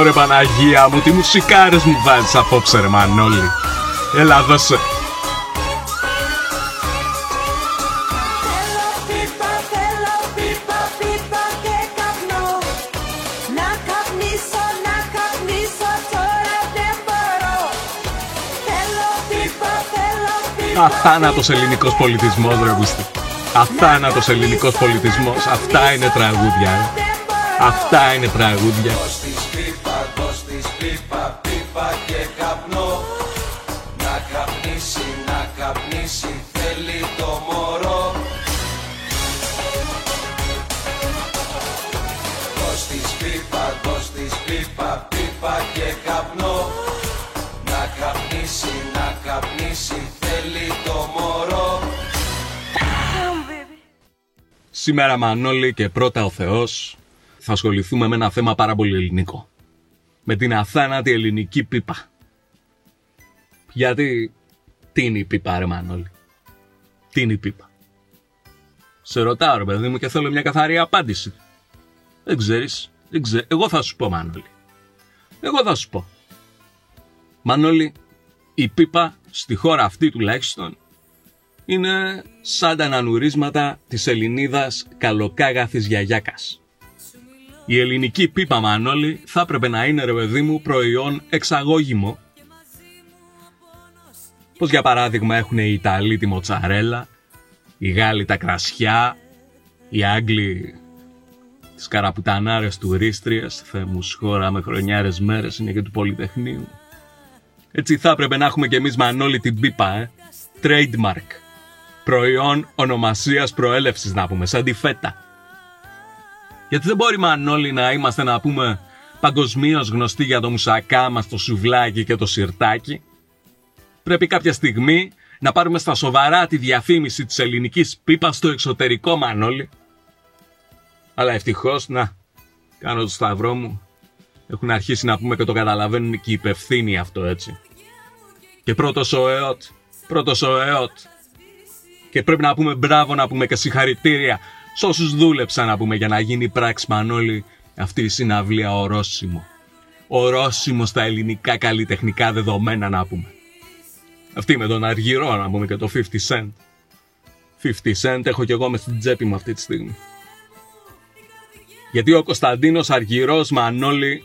Ωρε Παναγία μου, τι μουσικάρες μου βάζεις απόψε ρε Μανώλη. Έλα δώσε. Θέλω πίπα, θέλω πίπα, πίπα και καπνό Να καπνίσω, να καπνίσω, τώρα δεν μπορώ Θέλω πίπα, θέλω πίπα Αθάνατος ελληνικός πολιτισμός ρε Γούστη. Αθάνατος ελληνικός πολιτισμός. Αυτά είναι τραγούδια. ρε. Δεν μπορώ Αυτά είναι τραγούδια. Πίπα, πίπα και καπνό Να καπνίσει, να καπνίσει, θέλει το μωρό Σήμερα Μανώλη και πρώτα ο Θεός θα ασχοληθούμε με ένα θέμα πάρα πολύ ελληνικό. Με την αθάνατη ελληνική πίπα. Γιατί τι είναι η πίπα ρε Μανώλη; Τι είναι η πίπα; Σε ρωτάω ρε παιδί μου και θέλω μια καθαρή απάντηση. Δεν ξέρεις. Δεν ξέ... Εγώ θα σου πω Μανώλη. Εγώ θα σου πω. Μανώλη, η πίπα στη χώρα αυτή τουλάχιστον είναι σαν τα ανανουρίσματα της Ελληνίδας καλοκάγαθης γιαγιάκας. Η ελληνική πίπα Μανώλη θα έπρεπε να είναι ρε παιδί μου προϊόν εξαγώγημο. Πως για παράδειγμα έχουν οι Ιταλοί τη μοτσαρέλα, οι Γάλλοι τα κρασιά, οι Άγγλοι τις καραπουτανάρες τουρίστριες, Θεέ μου σχώρα με χρονιάρες μέρες είναι και του Πολυτεχνείου. Έτσι θα έπρεπε να έχουμε κι εμείς Μανώλη την πίπα, ε. Trademark. Προϊόν ονομασίας προέλευσης να πούμε, σαν τη φέτα. Γιατί δεν μπορεί Μανώλη να είμαστε να πούμε παγκοσμίως γνωστοί για το μουσακά μας, το σουβλάκι και το σιρτάκι; Πρέπει κάποια στιγμή να πάρουμε στα σοβαρά τη διαφήμιση της ελληνικής πίπας στο εξωτερικό Μανώλη. Αλλά ευτυχώς, να, κάνω το σταυρό μου. Έχουν αρχίσει να πούμε και το καταλαβαίνουν και οι υπευθύνοι αυτό έτσι. Και πρώτος ο ΕΟΤ, πρώτος ο ΕΟΤ. Και πρέπει να πούμε μπράβο, να πούμε και συγχαρητήρια σε όσους δούλεψαν να πούμε για να γίνει πράξη Μανώλη αυτή η συναυλία ορόσημο. Ορόσημο στα ελληνικά καλλιτεχνικά δεδομένα να πούμε. Αυτή με τον Αργυρό να πούμε και το 50 Cent. 50 Cent έχω κι εγώ μες στην τσέπη μου αυτή τη στιγμή. Γιατί ο Κωνσταντίνος Αργυρός Μανώλη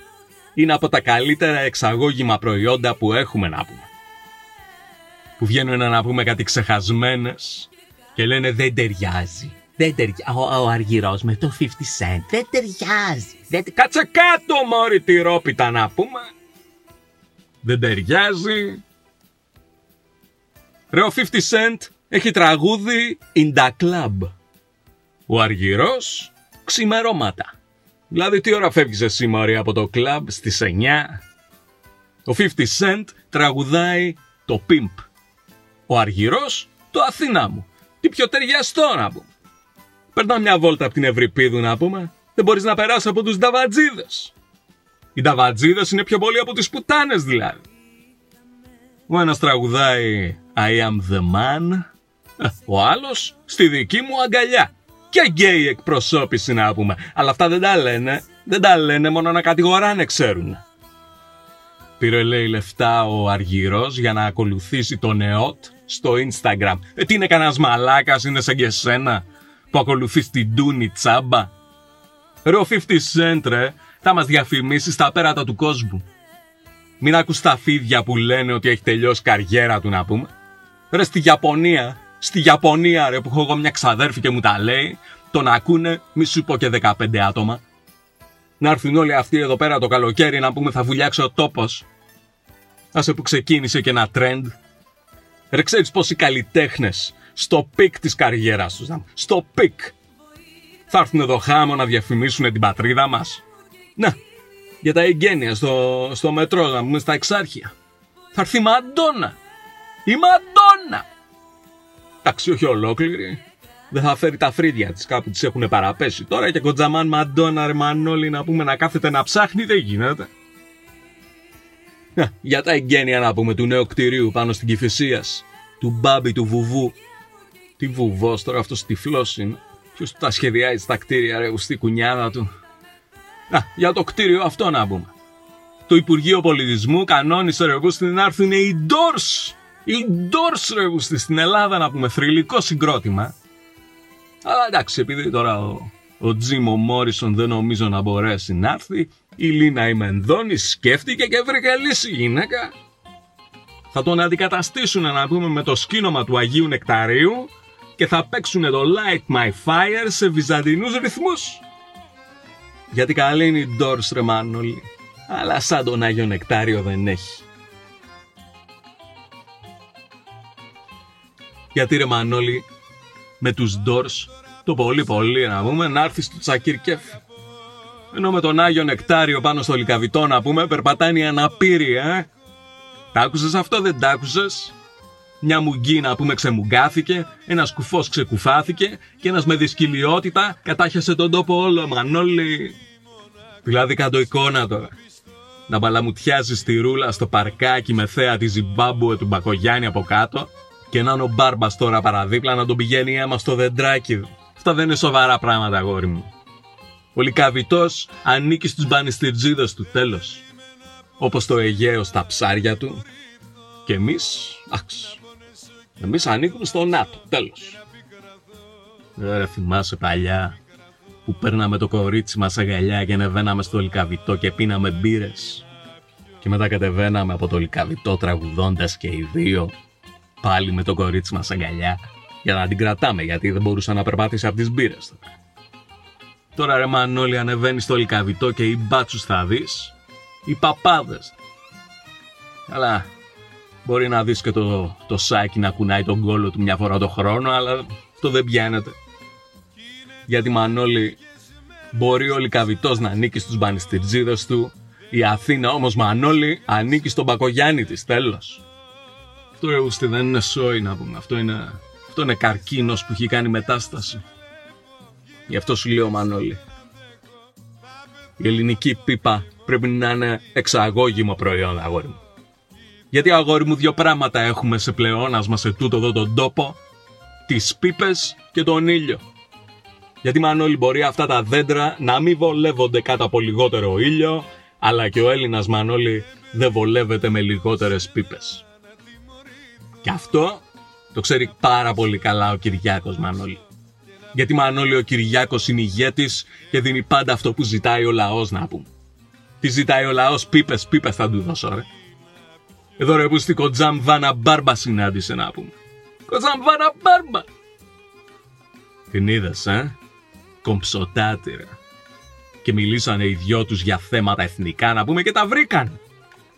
είναι από τα καλύτερα εξαγώγημα προϊόντα που έχουμε να πούμε. Που βγαίνουν να πούμε κάτι ξεχασμένες και λένε δεν ταιριάζει. Δεν ταιριάζει. Ο, ο Αργυρός με το 50 cent δεν ταιριάζει. Δεν... τε- Κάτσε κάτω μόρι τυρόπιτα να πούμε. Δεν ταιριάζει. Ρε ο 50 cent έχει τραγούδι In the Club. Ο Αργυρός ξημερώματα. Δηλαδή τι ώρα φεύγεις εσύ μωρή από το κλαμπ στις 9. Ο 50 Cent τραγουδάει το Pimp. Ο Αργυρός το Αθήνα μου. Τι πιο ταιριαστό να πούμε. Περνά μια βόλτα από την Ευρυπίδου να πούμε. Δεν μπορείς να περάσεις από τους Νταβατζίδες. Οι Νταβατζίδες είναι πιο πολλοί από τις πουτάνες δηλαδή. Ο ένας τραγουδάει I am the man. Ε, Ο άλλος στη δική μου αγκαλιά. Και γκέι εκπροσώπηση να πούμε. Αλλά αυτά δεν τα λένε. Δεν τα λένε μόνο να κατηγοράνε ξέρουν. Πήρε λέει λεφτά ο Αργυρός για να ακολουθήσει τον ΕΟΤ στο Instagram. Ε, τι είναι κανένας μαλάκας, είναι σαν και εσένα που ακολουθείς την Ντούνι τσάμπα. Ρε ο 50 Cent ρε, θα μας διαφημίσει στα πέρατα του κόσμου. Μην ακούς τα φίδια που λένε ότι έχει τελειώσει καριέρα του να πούμε. Ρε στη Ιαπωνία, στη Ιαπωνία ρε που έχω εγώ μια ξαδέρφη και μου τα λέει, τον ακούνε μη σου πω και 15 άτομα. Να έρθουν όλοι αυτοί εδώ πέρα το καλοκαίρι να πούμε θα βουλιάξει ο τόπος. Άσε που ξεκίνησε και ένα trend. Ρε ξέρεις πόσοι καλλιτέχνες στο peak της καριέρας τους, να- στο peak, θα έρθουν εδώ χάμω να διαφημίσουν την πατρίδα μας. Να, για τα εγγένεια στο, στο μετρό, να πούμε στα εξάρχεια. Θα έρθει η Μαντόνα. Η Μαντόνα! Εντάξει, όχι ολόκληρη. Δεν θα φέρει τα φρύδια της, κάπου τις έχουν παραπέσει. Τώρα και κοντζαμάν Μαντόνα, ρε Μανώλη, να πούμε να κάθεται να ψάχνει, δεν γίνεται. Να, Για τα εγγένεια να πούμε του νέου κτηρίου πάνω στην Κηφισίας. Του Μπάμπη του Βουβού. Τι βουβός τώρα αυτός τυφλός είναι. Ποιος του τα σχεδιάζει στα κτίρια ρε ουστή κουνιάδα του. Να, για το κτίριο αυτό να πούμε. το Υπουργείο Πολιτισμού κανόνισε ρε βούστη να έρθουν οι Doors. Οι Doors ρε βούστη στην Ελλάδα να πούμε θρηλυκό συγκρότημα. Αλλά εντάξει, επειδή τώρα ο, ο Τζίμο Μόρισον δεν νομίζω να μπορέσει να έρθει, η Λίνα η Μενδώνη σκέφτηκε και βρήκε λύση γυναίκα. Θα τον αντικαταστήσουν να πούμε με το σκήνομα του Αγίου Νεκταρίου και θα παίξουν το Light My Fire σε βυζαντινούς ρυθμούς. Γιατί καλή είναι η Doors ρε Μάνολη, αλλά σαν τον Άγιο Νεκτάριο δεν έχει. Γιατί ρε Μανώλη, με τους Doors, το πολύ πολύ να πούμε, να έρθει στο Τσακίρκεφ. Ενώ με τον Άγιο Νεκτάριο πάνω στο λικαβιτό να πούμε, περπατάνε οι αναπήροι, ε. Τ' άκουσες αυτό, δεν τ' άκουσες; Μια μουγγί να πούμε ξεμουγκάθηκε, ένας κουφός ξεκουφάθηκε και ένας με δυσκυλιότητα κατάχιασε τον τόπο όλο, Μανώλη. Δηλαδή κάτω εικόνα τώρα. Να μπαλαμουτιάζει στη ρούλα στο παρκάκι με θέα τη Ζιμπάμπουε του Μπακογιάννη από κάτω και να είναι ο μπάρμπας τώρα παραδίπλα να τον πηγαίνει αίμα στο δεντράκι. Αυτά δεν είναι σοβαρά πράγματα, αγόρι μου. Ο Λικαβιτό ανήκει στους μπανιστηρτζίδε του τέλος. Όπως το Αιγαίο στα ψάρια του. Και εμείς, εντάξει. Εμείς ανήκουμε στο ΝΑΤΟ, τέλος. Δεν θυμάσαι παλιά που παίρναμε το κορίτσι μας αγκαλιά και ανεβαίναμε στο λικαβιτό και πίναμε μπύρες. Και μετά κατεβαίναμε από το λικαβιτό τραγουδώντας και οι δύο πάλι με το κορίτσι μας αγκαλιά για να την κρατάμε γιατί δεν μπορούσα να περπατήσει από τις μπύρες. Τώρα ρε Μανώλη ανεβαίνει στο λικαβιτό και οι μπάτσους θα δεις, οι παπάδες. Αλλά μπορεί να δεις και το, το σάκι να κουνάει τον κόλο του μια φορά το χρόνο, αλλά αυτό δεν πιάνεται. Γιατί Μανώλη μπορεί ο Λικαβιτός να ανήκει στους μπανιστηρτζίδες του, η Αθήνα όμως Μανώλη ανήκει στον Πακογιάννη της, τέλος. Αυτό ρε ούστη δεν είναι σόι να πούμε, αυτό είναι, αυτό είναι καρκίνος που έχει κάνει μετάσταση. Γι' αυτό σου λέω Μανώλη. Η ελληνική πίπα πρέπει να είναι εξαγώγημο προϊόν, αγόρι μου. Γιατί αγόρι μου δύο πράγματα έχουμε σε πλεόνασμα σε τούτο εδώ τον τόπο. Τις πίπες και τον ήλιο. Γιατί Μανώλη μπορεί αυτά τα δέντρα να μην βολεύονται κάτω από λιγότερο ήλιο, αλλά και ο Έλληνας Μανώλη δεν βολεύεται με λιγότερες πίπες. Και αυτό το ξέρει πάρα πολύ καλά ο Κυριάκος Μανώλη. Γιατί Μανώλη ο Κυριάκος είναι ηγέτης και δίνει πάντα αυτό που ζητάει ο λαός να πούμε. Τι ζητάει ο λαός, πίπες, πίπες θα του δώσω ρε. Εδώ ρε που στη Κοτζάμ Βάνα Μπάρμπα συνάντησε να πούμε. Κοτζάμ Βάνα Μπάρμπα. Την είδες, ε; Κομψοτάτηρα. Και μιλήσανε οι δυο τους για θέματα εθνικά να πούμε και τα βρήκαν.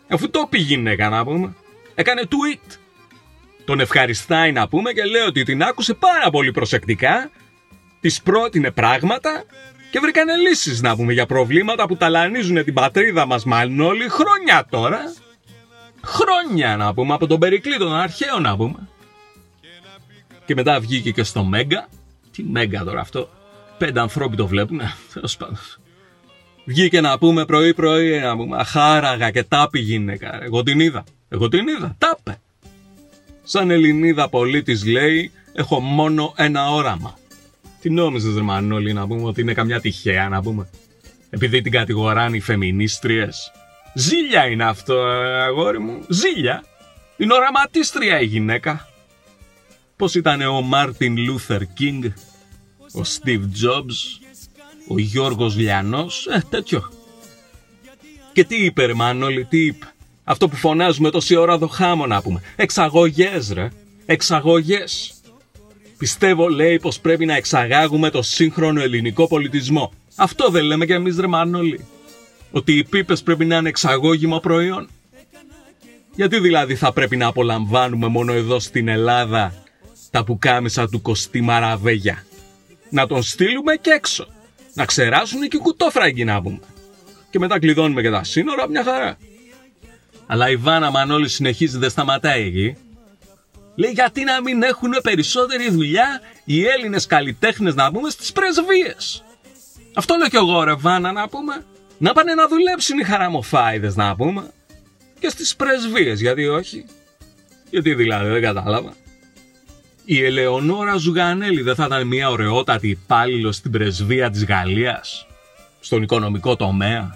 Αφού το πει γυναίκα να πούμε. Έκανε tweet. Τον ευχαριστάει να πούμε και λέει ότι την άκουσε πάρα πολύ προσεκτικά. Της πρότεινε πράγματα και βρήκανε λύσεις να πούμε για προβλήματα που ταλανίζουν την πατρίδα μας Μανώλη χρόνια τώρα. Χρόνια να πούμε από τον Περικλή τον αρχαίο να πούμε. Και μετά βγήκε και στο Μέγκα. Τι Μέγκα τώρα αυτό; Πέντε ανθρώποι το βλέπουν. Τέλος πάντων. Βγήκε να πούμε πρωί-πρωί, να πούμε αχάραγα και τα 'πε η γυναίκα. Εγώ την είδα. Εγώ την είδα. Τα 'πε. Σαν Ελληνίδα πολίτης λέει, έχω μόνο ένα όραμα. Τι νόμιζες ρε Μανώλη να πούμε ότι είναι καμιά τυχαία να πούμε; Επειδή την κατηγοράνε οι φεμινίστριες. Ζήλια είναι αυτό αγόρι μου. Ζήλια. Είναι οραματίστρια η γυναίκα. Πώς ήταν ο Μάρτιν Λούθερ Κίνγκ ο Steve Jobs, ο Γιώργος Λιανός, ε, τέτοιο. Και τι είπε ρε Μανώλη, τι είπε; Αυτό που φωνάζουμε τόση ώρα το χάμω να πούμε. Εξαγωγές ρε, εξαγωγές. Πιστεύω λέει πως πρέπει να εξαγάγουμε το σύγχρονο ελληνικό πολιτισμό. Αυτό δεν λέμε κι εμείς ρε Μανώλη. Ότι οι πίπες πρέπει να είναι εξαγώγημο προϊόν. Γιατί δηλαδή θα πρέπει να απολαμβάνουμε μόνο εδώ στην Ελλάδα τα πουκάμισα του Κωστή Μαραβέγια; Να τον στείλουμε και έξω. Να ξεράσουν και κουτόφραγκοι να πούμε. Και μετά κλειδώνουμε και τα σύνορα, μια χαρά. Αλλά η Βάνα Μανώλη συνεχίζει, δεν σταματάει εκεί. Λέει γιατί να μην έχουν περισσότερη δουλειά οι Έλληνες καλλιτέχνες να πούμε στις πρεσβείες; Αυτό λέω κι εγώ ρε Βάνα να πούμε. Να πάνε να δουλέψουν οι χαραμοφάιδες να πούμε. Και στις πρεσβείες γιατί όχι. Γιατί δηλαδή δεν κατάλαβα. Η Ελεονόρα Ζουγανέλη δεν θα ήταν μια ωραιότατη υπάλληλος στην πρεσβεία της Γαλλίας, στον οικονομικό τομέα.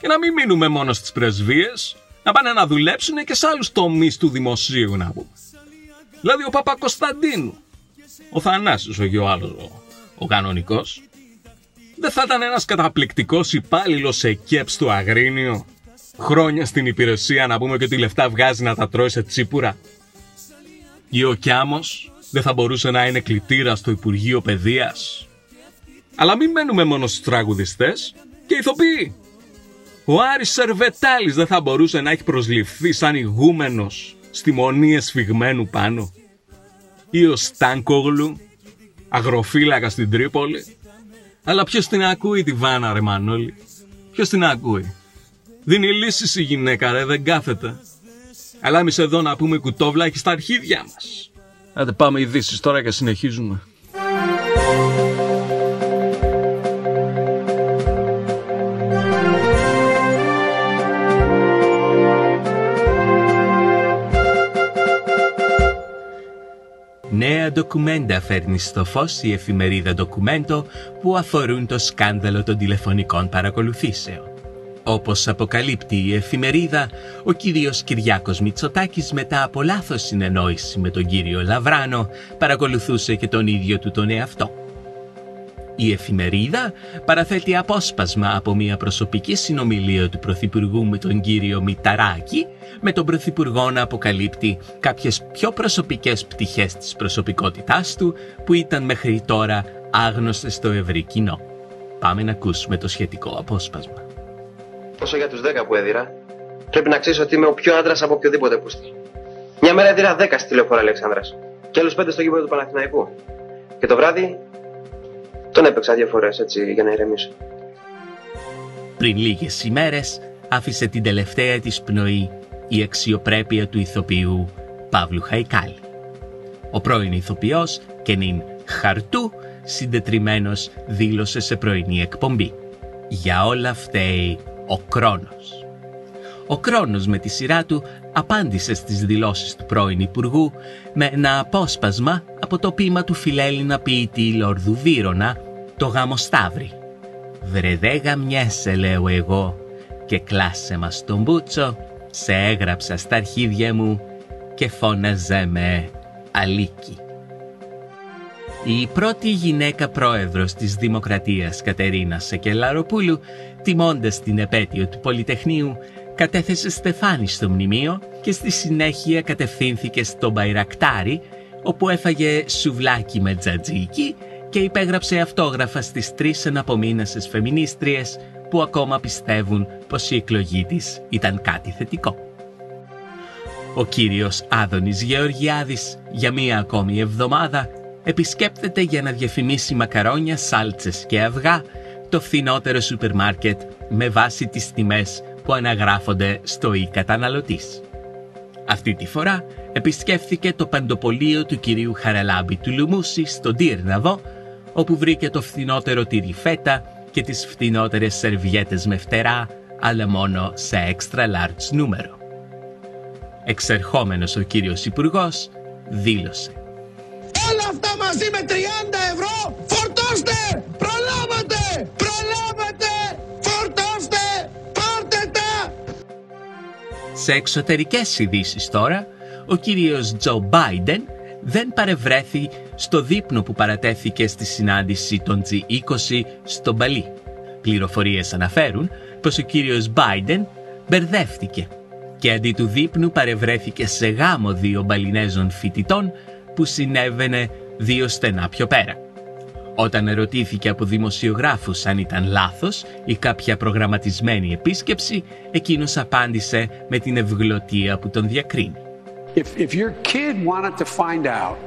Και να μην μείνουμε μόνο στις πρεσβείες, να πάνε να δουλέψουν και σε άλλους τομείς του δημοσίου να πούμε. Δηλαδή ο Παπα-Κωνσταντίνου, ο Θανάσης, όχι ο άλλος, ο, ο κανονικός, δεν θα ήταν ένας καταπληκτικός υπάλληλος σε ΚΕΠ του Αγρίνιο, χρόνια στην υπηρεσία να πούμε και ότι λεφτά βγάζει να τα τρώει σε τσίπουρα. Ή ο Κιάμος δεν θα μπορούσε να είναι κλητήρας στο Υπουργείο Παιδείας. Αλλά μην μένουμε μόνο στους τραγουδιστές και ηθοποιοί. Ο Άρης Σερβετάλης δεν θα μπορούσε να έχει προσληφθεί σαν ηγούμενος στη μονή εσφιγμένου πάνω. Ή ο Στάνκογλου, αγροφύλακα στην Τρίπολη. Αλλά ποιος την ακούει τη Βάνα ρε Μανώλη. Ποιος την ακούει; Δίνει λύσεις η γυναίκα ρε, δεν κάθεται. Αλλά εμείς εδώ να πούμε κουτόβλα στα αρχίδια μας. Άντε πάμε ειδήσεις τώρα και συνεχίζουμε. Νέα ντοκουμέντα φέρνει στο φως η εφημερίδα ντοκουμέντο που αφορούν το σκάνδαλο των τηλεφωνικών παρακολουθήσεων. Όπως αποκαλύπτει η εφημερίδα, ο κύριος Κυριάκος Μητσοτάκης μετά από λάθος συνεννόηση με τον κύριο Λαβράνο παρακολουθούσε και τον ίδιο του τον εαυτό. Η εφημερίδα παραθέτει απόσπασμα από μια προσωπική συνομιλία του Πρωθυπουργού με τον κύριο Μηταράκη με τον Πρωθυπουργό να αποκαλύπτει κάποιες πιο προσωπικές πτυχές της προσωπικότητάς του που ήταν μέχρι τώρα άγνωστες στο ευρύ κοινό. Πάμε να ακούσουμε το σχετικό απόσπασμα. Όσο για τους 10 που έδιρα, πρέπει να ξέρεις ότι είμαι ο πιο άντρας από οποιοδήποτε πούστη. Μια μέρα έδιρα 10 στη τηλεφορά Αλεξάνδρα και άλλους 5 στο γήπεδο του Παναθηναϊκού. Και το βράδυ τον έπαιξα δύο φορές έτσι για να ηρεμήσω. Πριν λίγες ημέρες άφησε την τελευταία της πνοή η αξιοπρέπεια του ηθοποιού Παύλου Χαϊκάλη. Ο πρώην ηθοποιός και νυν χαρτού συντετριμένος δήλωσε σε πρωινή εκπομπή. Για όλα φταίει ο Κρόνος. Ο Κρόνος με τη σειρά του απάντησε στις δηλώσεις του πρώην Υπουργού με ένα απόσπασμα από το ποίημα του φιλέλληνα ποιητή Λόρδου Βύρονα, το γάμο Σταύρη. «Βρε δε γαμιέσαι λέω εγώ και κλάσε μας τον μπούτσο, σε έγραψα στα αρχίδια μου και φώναζε με αλίκη». Η πρώτη γυναίκα πρόεδρος της Δημοκρατίας Κατερίνα Σεκελαροπούλου, τιμώντας την επέτειο του Πολυτεχνείου, κατέθεσε στεφάνι στο μνημείο και στη συνέχεια κατευθύνθηκε στο Μπαϊρακτάρι, όπου έφαγε σουβλάκι με τζατζίκι και υπέγραψε αυτόγραφα στις τρεις εναπομείνασες φεμινίστριες που ακόμα πιστεύουν πως η εκλογή της ήταν κάτι θετικό. Ο κύριος Άδωνης Γεωργιάδης για μία ακόμη εβδομάδα επισκέπτεται για να διαφημίσει μακαρόνια, σάλτσες και αυγά το φθηνότερο σούπερ μάρκετ με βάση τις τιμές που αναγράφονται στο «Η καταναλωτής». Αυτή τη φορά επισκέφθηκε το παντοπολείο του κυρίου Χαραλάμπη του Λουμούση στο Ντύρναβο, όπου βρήκε το φθηνότερο τυρί φέτα και τις φθηνότερες σερβιέτες με φτερά, αλλά μόνο σε extra large νούμερο. Εξερχόμενος ο κύριος Υπουργός δήλωσε Όλα αυτά μαζί με 30 ευρώ φορτώστε! Προλάβατε! Προλάβατε! Φορτώστε! Πάρτε τα! Σε εξωτερικές ειδήσεις τώρα, ο κύριος Τζο Μπάιντεν δεν παρευρέθη στο δείπνο που παρατέθηκε στη συνάντηση των G20 στο Μπαλί. Πληροφορίες αναφέρουν πως ο κύριος Μπάιντεν μπερδεύτηκε και αντί του δείπνου παρευρέθηκε σε γάμο δύο Μπαλινέζων φοιτητών που συνέβαινε δύο στενά πιο πέρα. Όταν ερωτήθηκε από δημοσιογράφους αν ήταν λάθος ή κάποια προγραμματισμένη επίσκεψη, εκείνος απάντησε με την ευγλωτία που τον διακρίνει. If, if your kid wanted to find out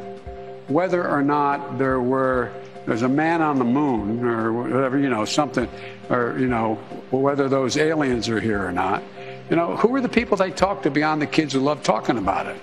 whether or not there were there's a man on the moon or whatever you know something or you know whether those aliens are here or not you know who are the people they talk to beyond the kids who love talking about it